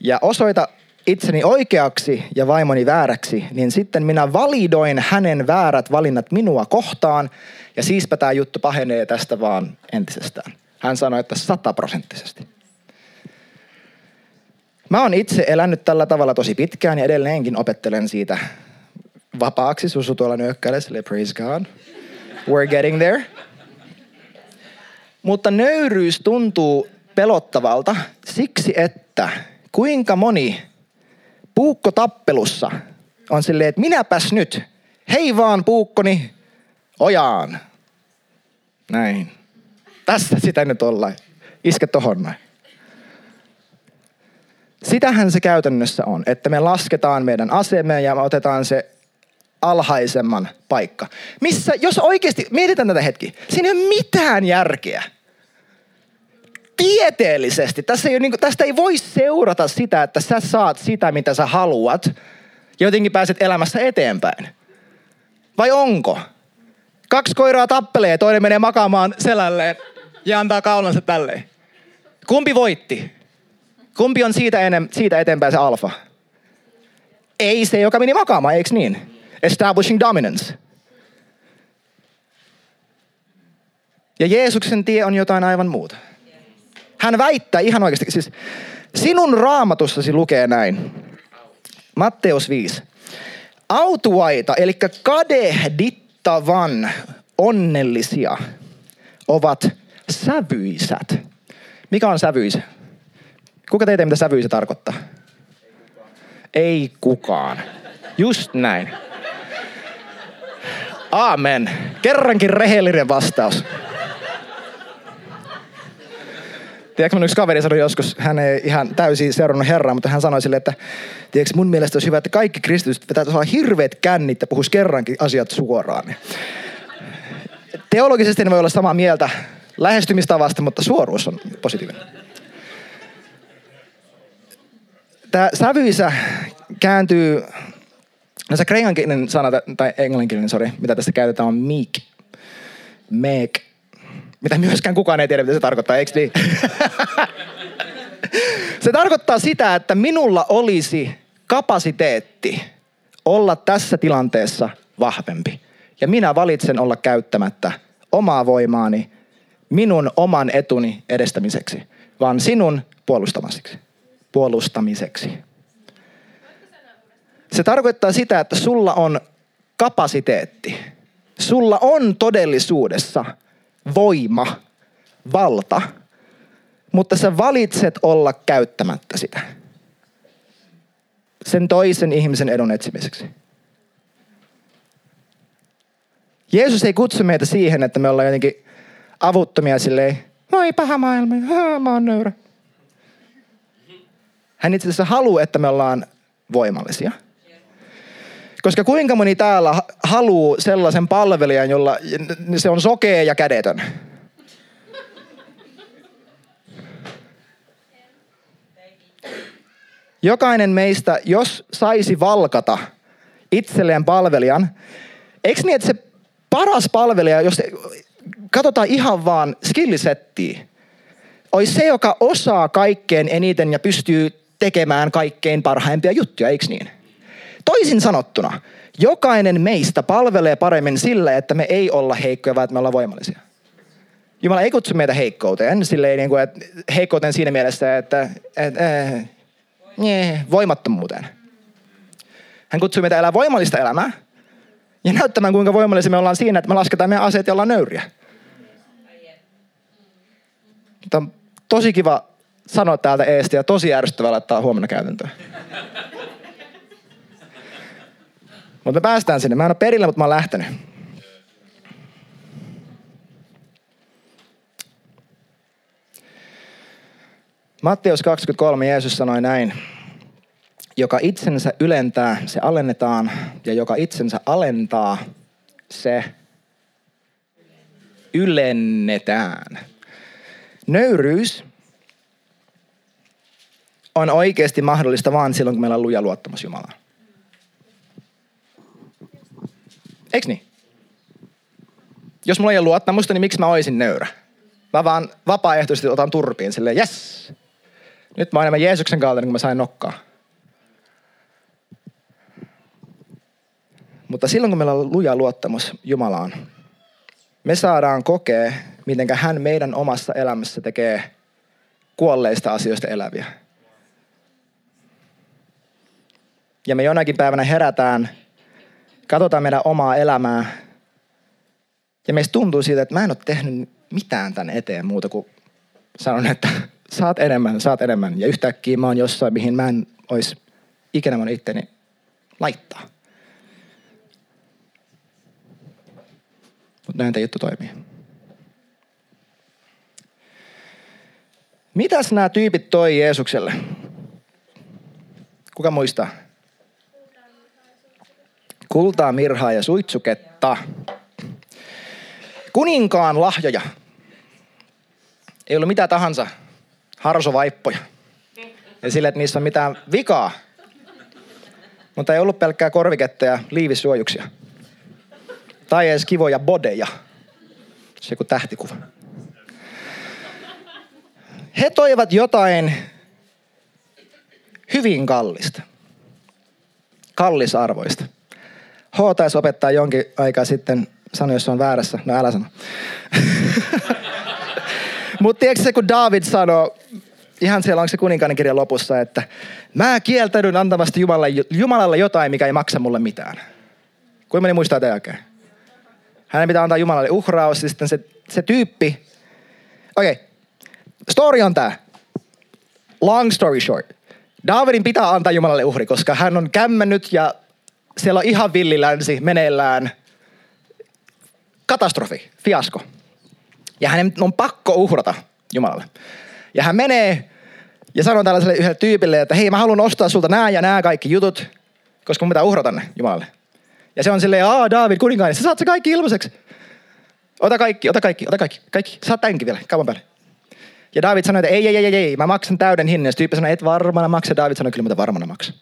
ja osoita itseni oikeaksi ja vaimoni vääräksi, niin sitten minä validoin hänen väärät valinnat minua kohtaan ja siispä tämä juttu pahenee tästä vaan entisestään. Hän sanoi, että sataprosenttisesti. Mä oon itse elänyt tällä tavalla tosi pitkään ja edelleenkin opettelen siitä vapaaksi. Susu tuolla nyökkäilee, praise God. We're getting there. Mutta nöyryys tuntuu pelottavalta siksi, että kuinka moni puukko tappelussa on silleen, että minäpäs nyt, hei vaan puukkoni, ojaan. Näin. Tässä sitä nyt ollaan. Iske tohon näin. Sitähän se käytännössä on, että me lasketaan meidän asemeen ja me otetaan se alhaisemman paikka. Missä, jos oikeasti, mietitään tätä hetki, siinä ei ole mitään järkeä. Tieteellisesti, tässä ei ole, niin kuin, tästä ei voi seurata sitä, että sä saat sitä, mitä sä haluat, ja jotenkin pääset elämässä eteenpäin. Vai onko? Kaksi koiraa tappelee, toinen menee makaamaan selälleen ja antaa kaulansa tälleen. Kumpi voitti? Kumpi on siitä, enem, siitä eteenpäin se alfa? Ei se, joka meni makaamaan, eikö niin? Establishing dominance. Ja Jeesuksen tie on jotain aivan muuta. Hän väittää ihan oikeasti, siis sinun raamatussasi lukee näin. Matteus 5. Autuaita, eli kadehdittavan onnellisia ovat sävyisät. Mikä on sävyisä? Kuka teitä mitä sävyisä tarkoittaa? Ei kukaan. Just näin. Aamen. Kerrankin rehellinen vastaus. Tiedätkö, mun yksi kaveri sanoi joskus, hän ei ihan täysin seurannut Herraa, mutta hän sanoi sille, että tiedätkö, mun mielestä olisi hyvä, että kaikki kristityt vetäisi olla hirveät kännit ja puhuisi kerrankin asiat suoraan. Teologisesti ne voi olla samaa mieltä lähestymistavasta, mutta suoruus on positiivinen. Tämä sävyisä kääntyy, no se kreikankielinen sana, tai englanninkielinen, sorry, mitä tässä käytetään on meek. Meek. Mitä myöskään kukaan ei tiedä, mitä se tarkoittaa, eikö niin? [laughs] se tarkoittaa sitä, että minulla olisi kapasiteetti olla tässä tilanteessa vahvempi. Ja minä valitsen olla käyttämättä omaa voimaani minun oman etuni edestämiseksi, vaan sinun puolustamiseksi. Puolustamiseksi. Se tarkoittaa sitä, että sulla on kapasiteetti. Sulla on todellisuudessa voima, valta, mutta sä valitset olla käyttämättä sitä. Sen toisen ihmisen edun etsimiseksi. Jeesus ei kutsu meitä siihen, että me ollaan jotenkin avuttomia silleen, voi paha maailma, mä oon nöyrä. Hän itse asiassa haluaa, että me ollaan voimallisia. Koska kuinka moni täällä haluaa sellaisen palvelijan, jolla se on sokea ja kädetön? Jokainen meistä, jos saisi valkata itselleen palvelijan, eikö niin, että se paras palvelija, jos katsotaan ihan vaan skillisettiä, olisi se, joka osaa kaikkein eniten ja pystyy tekemään kaikkein parhaimpia juttuja, eikö niin? Toisin sanottuna, jokainen meistä palvelee paremmin sillä, että me ei olla heikkoja, vaan että me ollaan voimallisia. Jumala ei kutsu meitä heikkouteen, silleen niin kuin, että heikkouteen siinä mielessä, että, että äh, voimattomuuteen. Hän kutsuu meitä elää voimallista elämää ja näyttämään, kuinka voimallisia me ollaan siinä, että me lasketaan meidän aseet ja ollaan nöyriä. Mutta on tosi kiva sanoa täältä eestä ja tosi ärsyttävää laittaa huomenna käytäntöön. mutta me päästään sinne. Mä en ole perillä, mutta mä oon lähtenyt. Matteus 23 Jeesus sanoi näin. Joka itsensä ylentää, se alennetaan. Ja joka itsensä alentaa, se ylennetään. Nöyryys on oikeasti mahdollista vain silloin, kun meillä on luja luottamus Jumalaan. Eiks niin? Jos mulla ei ole luottamusta, niin miksi mä oisin nöyrä? Mä vaan vapaaehtoisesti otan turpiin silleen, yes. Nyt mä oon enemmän Jeesuksen kaltainen, kun mä sain nokkaa. Mutta silloin, kun meillä on luja luottamus Jumalaan, me saadaan kokea, miten hän meidän omassa elämässä tekee kuolleista asioista eläviä. Ja me jonakin päivänä herätään, katsotaan meidän omaa elämää, ja meistä tuntuu siitä, että mä en ole tehnyt mitään tämän eteen muuta kuin sanon, että saat enemmän, saat enemmän. Ja yhtäkkiä mä oon jossain, mihin mä en olisi ikinä voinut itteni laittaa. Mutta näin tämä juttu toimii. Mitäs nämä tyypit toi Jeesukselle? Kuka muistaa? Kultaa, mirhaa ja suitsuketta. Kuninkaan lahjoja. Ei ollut mitä tahansa. Harsovaippoja. Ja sille, että niissä on mitään vikaa. Mutta ei ollut pelkkää korviketta ja liivissuojuksia. Tai edes kivoja bodeja. Se kuin tähtikuva. He toivat jotain hyvin kallista. Kallisarvoista. H taisi opettaa jonkin aikaa sitten, sano jos on väärässä, no älä sano. [laughs] Mutta tiedätkö se, kun David sanoo, ihan siellä on se kuninkainen kirja lopussa, että mä kieltäydyn antamasta Jumalalle, Jumalalle jotain, mikä ei maksa mulle mitään. Kuinka moni muistaa tämän jälkeen? Hänen pitää antaa Jumalalle uhraus, ja sitten se, se tyyppi, okei, okay. story on tää. Long story short. Davidin pitää antaa Jumalalle uhri, koska hän on kämmännyt ja siellä on ihan villilänsi meneillään. Katastrofi, fiasko. Ja hänen on pakko uhrata Jumalalle. Ja hän menee ja sanoo tällaiselle yhdelle tyypille, että hei mä haluan ostaa sulta nämä ja nämä kaikki jutut, koska mun pitää uhrata ne Jumalalle. Ja se on silleen, aa David, kuninkaani, sä saat se kaikki ilmaiseksi. Ota kaikki, ota kaikki, ota kaikki, kaikki. Saat tämänkin vielä, kaupan päälle. Ja David sanoi, että ei, ei, ei, ei, ei, mä maksan täyden hinnan. Ja tyyppi sanoi, et varmana maksa. David sanoi, kyllä mä varmana maksa.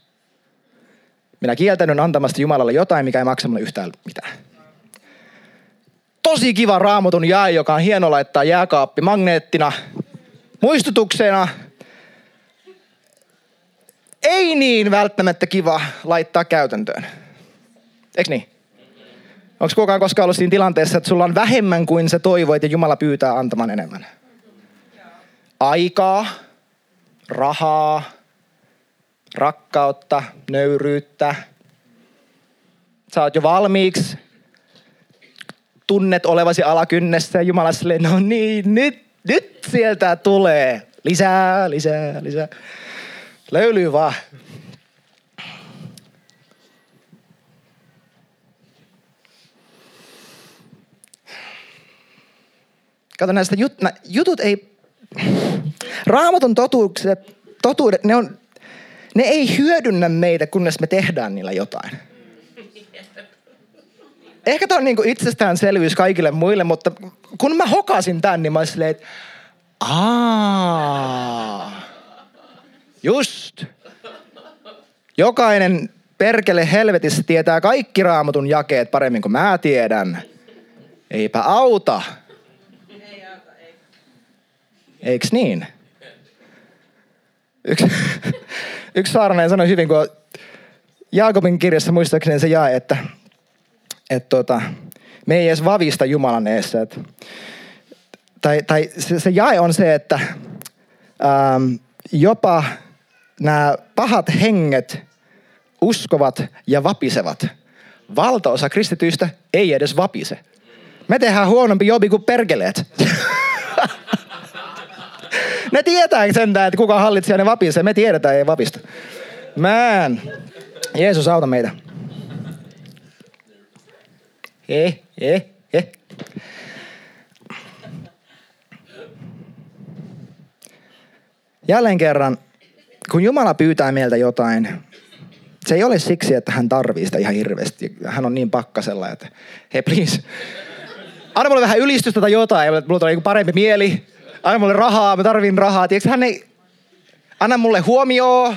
Minä kieltäydyn antamasta Jumalalle jotain, mikä ei maksa mulle yhtään mitään. Tosi kiva raamutun jae, joka on hieno laittaa jääkaappi magneettina, muistutuksena. Ei niin välttämättä kiva laittaa käytäntöön. Eikö niin? Onko kukaan koskaan ollut siinä tilanteessa, että sulla on vähemmän kuin sä toivoit ja Jumala pyytää antamaan enemmän? Aikaa, rahaa, rakkautta, nöyryyttä. Sä oot jo valmiiksi, tunnet olevasi alakynnessä ja Jumala silleen, no niin, nyt, nyt sieltä tulee. Lisää, lisää, lisää. Löylyy vaan. Kato näistä jut, jutut ei, raamatun totuukset, totuudet, ne, on, ne ei hyödynnä meitä, kunnes me tehdään niillä jotain. Ehkä tämä on niinku itsestäänselvyys kaikille muille, mutta kun mä hokasin tän, niin mä olin silleen, että just. Jokainen perkele helvetissä tietää kaikki raamatun jakeet paremmin kuin mä tiedän. Eipä auta. Eiks niin? Yksi, yksi saarnainen sanoi hyvin, kun Jaakobin kirjassa muistaakseni se jae, että, että tota, me ei edes vavista Jumalan eessä. Että, tai, tai se, se jae on se, että ähm, jopa nämä pahat henget uskovat ja vapisevat. Valtaosa kristityistä ei edes vapise. Me tehdään huonompi jobi kuin perkeleet. [laughs] Ne tietää sentään, että kuka hallitsija ne vapisee. Me tiedetään, ei vapista. Man. Jeesus auta meitä. He, he, he. Jälleen kerran, kun Jumala pyytää meiltä jotain, se ei ole siksi, että hän tarvii sitä ihan hirveästi. Hän on niin pakkasella, että hei please, anna mulle vähän ylistystä tai jotain, mulla tulee parempi mieli anna mulle rahaa, mä tarvin rahaa. Tiedätkö, hän ei, anna mulle huomioon.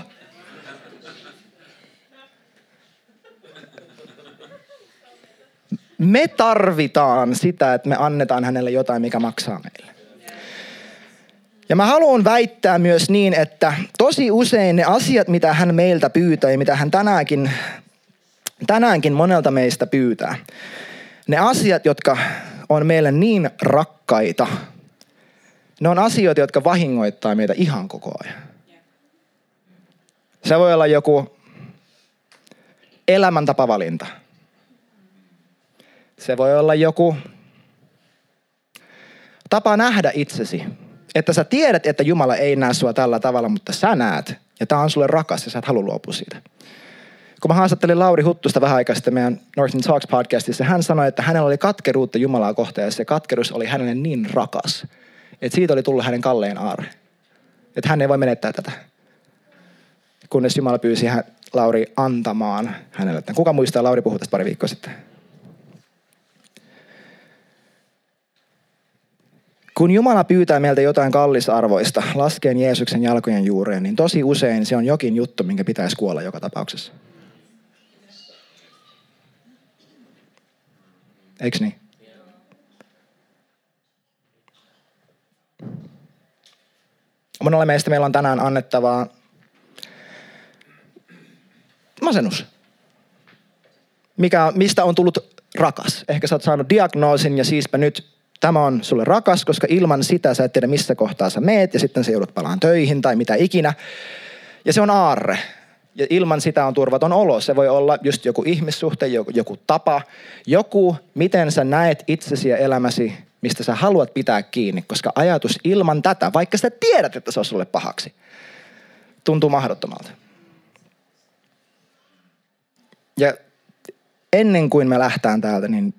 Me tarvitaan sitä, että me annetaan hänelle jotain, mikä maksaa meille. Ja mä haluan väittää myös niin, että tosi usein ne asiat, mitä hän meiltä pyytää ja mitä hän tänäänkin, tänäänkin monelta meistä pyytää, ne asiat, jotka on meille niin rakkaita – ne on asioita, jotka vahingoittaa meitä ihan koko ajan. Se voi olla joku elämäntapavalinta. Se voi olla joku tapa nähdä itsesi. Että sä tiedät, että Jumala ei näe sua tällä tavalla, mutta sä näet. Ja tää on sulle rakas ja sä et halua luopua siitä. Kun mä haastattelin Lauri Huttusta vähän aikaa sitten meidän Northern Talks podcastissa, hän sanoi, että hänellä oli katkeruutta Jumalaa kohtaan ja se katkeruus oli hänelle niin rakas, että siitä oli tullut hänen kalleen aarre. Että hän ei voi menettää tätä. Kunnes Jumala pyysi hän, Lauri antamaan hänelle. Kuka muistaa, Lauri puhui tästä pari viikkoa sitten. Kun Jumala pyytää meiltä jotain kallisarvoista, laskeen Jeesuksen jalkojen juureen, niin tosi usein se on jokin juttu, minkä pitäisi kuolla joka tapauksessa. Eikö niin? Monella meistä meillä on tänään annettavaa masennus. Mikä, mistä on tullut rakas. Ehkä sä oot saanut diagnoosin ja siispä nyt tämä on sulle rakas, koska ilman sitä sä et tiedä missä kohtaa sä meet ja sitten sä joudut palaan töihin tai mitä ikinä. Ja se on aarre. Ja ilman sitä on turvaton olo. Se voi olla just joku ihmissuhte, joku, joku tapa, joku, miten sä näet itsesi ja elämäsi mistä sä haluat pitää kiinni, koska ajatus ilman tätä, vaikka sä tiedät, että se on sulle pahaksi, tuntuu mahdottomalta. Ja ennen kuin me lähtään täältä, niin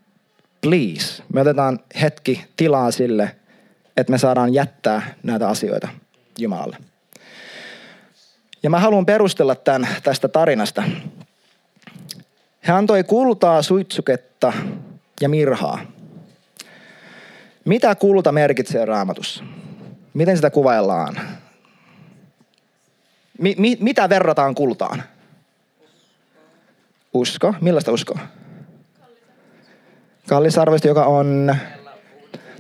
please, me otetaan hetki tilaa sille, että me saadaan jättää näitä asioita Jumalalle. Ja mä haluan perustella tämän tästä tarinasta. Hän antoi kultaa, suitsuketta ja mirhaa mitä kulta merkitsee raamatussa? Miten sitä kuvaillaan? Mi- mi- mitä verrataan kultaan? Usko. Millaista uskoa? Kallisarvoista, joka on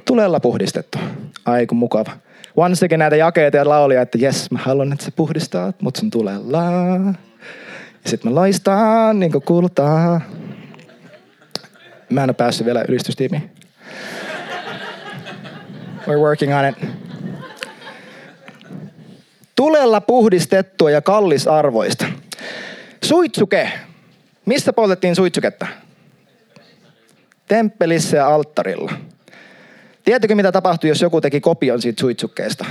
tulella puhdistettu. Aiku mukava. Once again näitä jakeita ja laulia, että jes, mä haluan, että sä puhdistat mut sun tulella. Ja sit mä loistan niin kuin kultaa. Mä en ole päässyt vielä ylistystiimiin. We're working on it. tulella puhdistettua ja kallisarvoista. Suitsuke. Missä poltettiin suitsuketta? Temppelissä ja alttarilla. Tiedätkö mitä tapahtui, jos joku teki kopion siitä suitsukkeesta,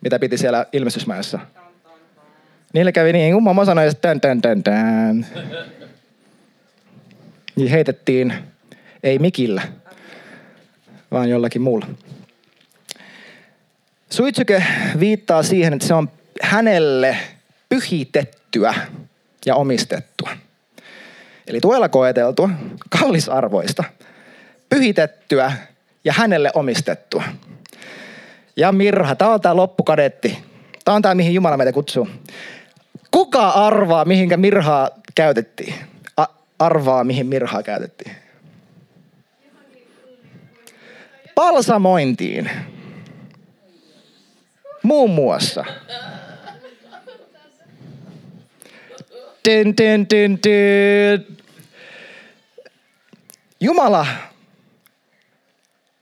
mitä piti siellä ilmestysmäessä? Niille kävi niin, kun mamma sanoi, että tän, tän, tän, tän. Niin heitettiin, ei mikillä, vaan jollakin muulla. Suitsuke viittaa siihen, että se on hänelle pyhitettyä ja omistettua. Eli tuella koeteltua, kallisarvoista, pyhitettyä ja hänelle omistettua. Ja mirha, tämä on tämä loppukadetti. Tämä on tämä, mihin Jumala meitä kutsuu. Kuka arvaa, mihinkä mirhaa käytettiin? A- arvaa, mihin mirhaa käytettiin. Palsamointiin. Muun muassa. Dyn, dyn, dyn, dyn. Jumala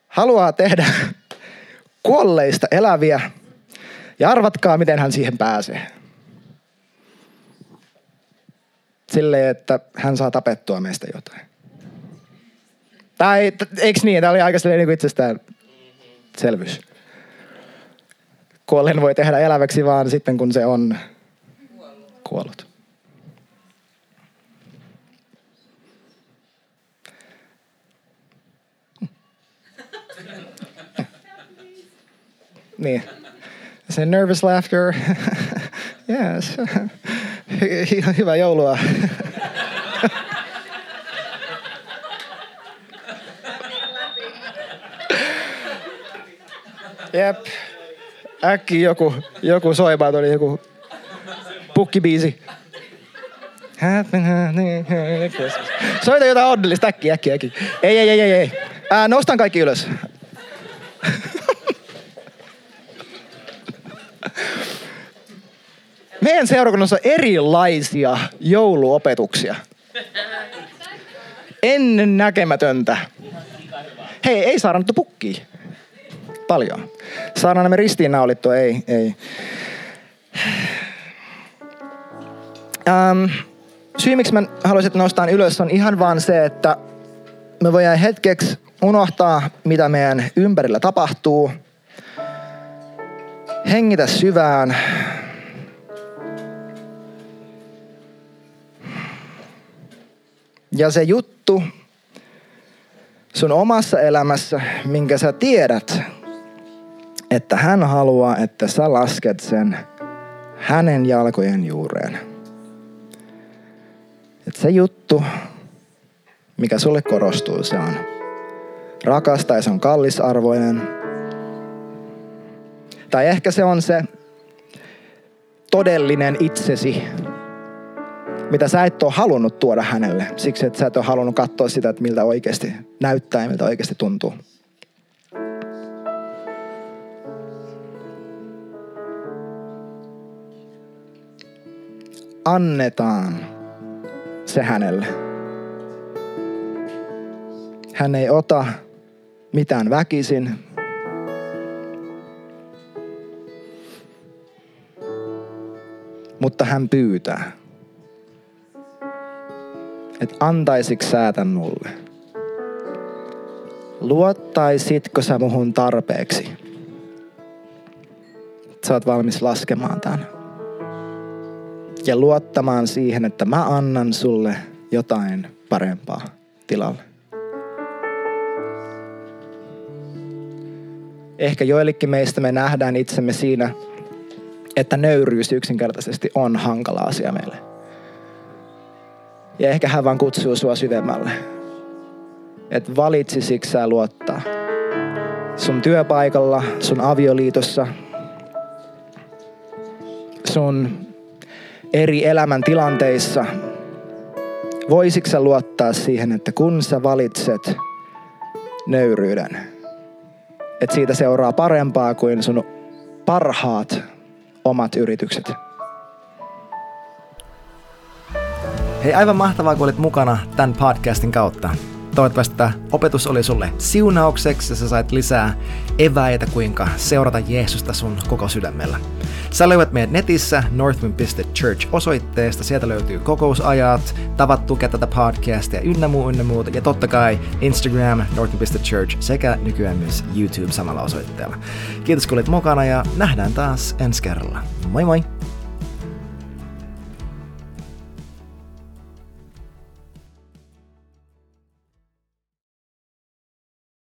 haluaa tehdä kuolleista eläviä. Ja arvatkaa, miten hän siihen pääsee. Silleen, että hän saa tapettua meistä jotain. Tai eikö niin? Tämä oli aika niin kuin itsestään selvyys. Kuolleen voi tehdä eläväksi vaan sitten, kun se on kuollut. Niin. Se nervous laughter. [laughs] yes. Hyvää joulua. [laughs] Jep. Äkki joku, joku soimaa, tuli joku pukkibiisi. Soita jotain onnellista, äkki, äkki, äkki. Ei, ei, ei, ei, ei. Ää, nostan kaikki ylös. Meidän seurakunnassa on erilaisia jouluopetuksia. Ennen näkemätöntä. Hei, ei saada nyt pukkiin. Paljon. Saadaan nämä ristiinnaulittu, ei, ei. Ähm, syy, miksi mä haluaisin nostaa ylös, on ihan vaan se, että me voidaan hetkeksi unohtaa, mitä meidän ympärillä tapahtuu. Hengitä syvään. Ja se juttu sun omassa elämässä, minkä sä tiedät, että hän haluaa, että sä lasket sen hänen jalkojen juureen. Että se juttu, mikä sulle korostuu, se on rakas tai se on kallisarvoinen. Tai ehkä se on se todellinen itsesi, mitä sä et ole halunnut tuoda hänelle. Siksi, että sä et ole halunnut katsoa sitä, että miltä oikeasti näyttää ja miltä oikeasti tuntuu. Annetaan se hänelle. Hän ei ota mitään väkisin. Mutta hän pyytää että antaisitko sä tän mulle? Luottaisitko sä muhun tarpeeksi? Sä oot valmis laskemaan tämän. Ja luottamaan siihen, että mä annan sulle jotain parempaa tilalle. Ehkä joillekin meistä me nähdään itsemme siinä, että nöyryys yksinkertaisesti on hankala asia meille. Ja ehkä hän vaan kutsuu sua syvemmälle. Että valitsisitko sä luottaa. Sun työpaikalla, sun avioliitossa, sun eri elämäntilanteissa. Voisitko sä luottaa siihen, että kun sä valitset nöyryyden, että siitä seuraa parempaa kuin sun parhaat omat yritykset. Hei, aivan mahtavaa, kun olit mukana tämän podcastin kautta. Toivottavasti tämä opetus oli sulle siunaukseksi ja sä sait lisää eväitä, kuinka seurata Jeesusta sun koko sydämellä. Sä löydät meidät netissä northwind.church osoitteesta. Sieltä löytyy kokousajat, tavat tukea tätä podcastia ynnä muu, ynnä muuta. Ja totta kai Instagram, northwind.church sekä nykyään myös YouTube samalla osoitteella. Kiitos kun olit mukana ja nähdään taas ensi kerralla. Moi moi!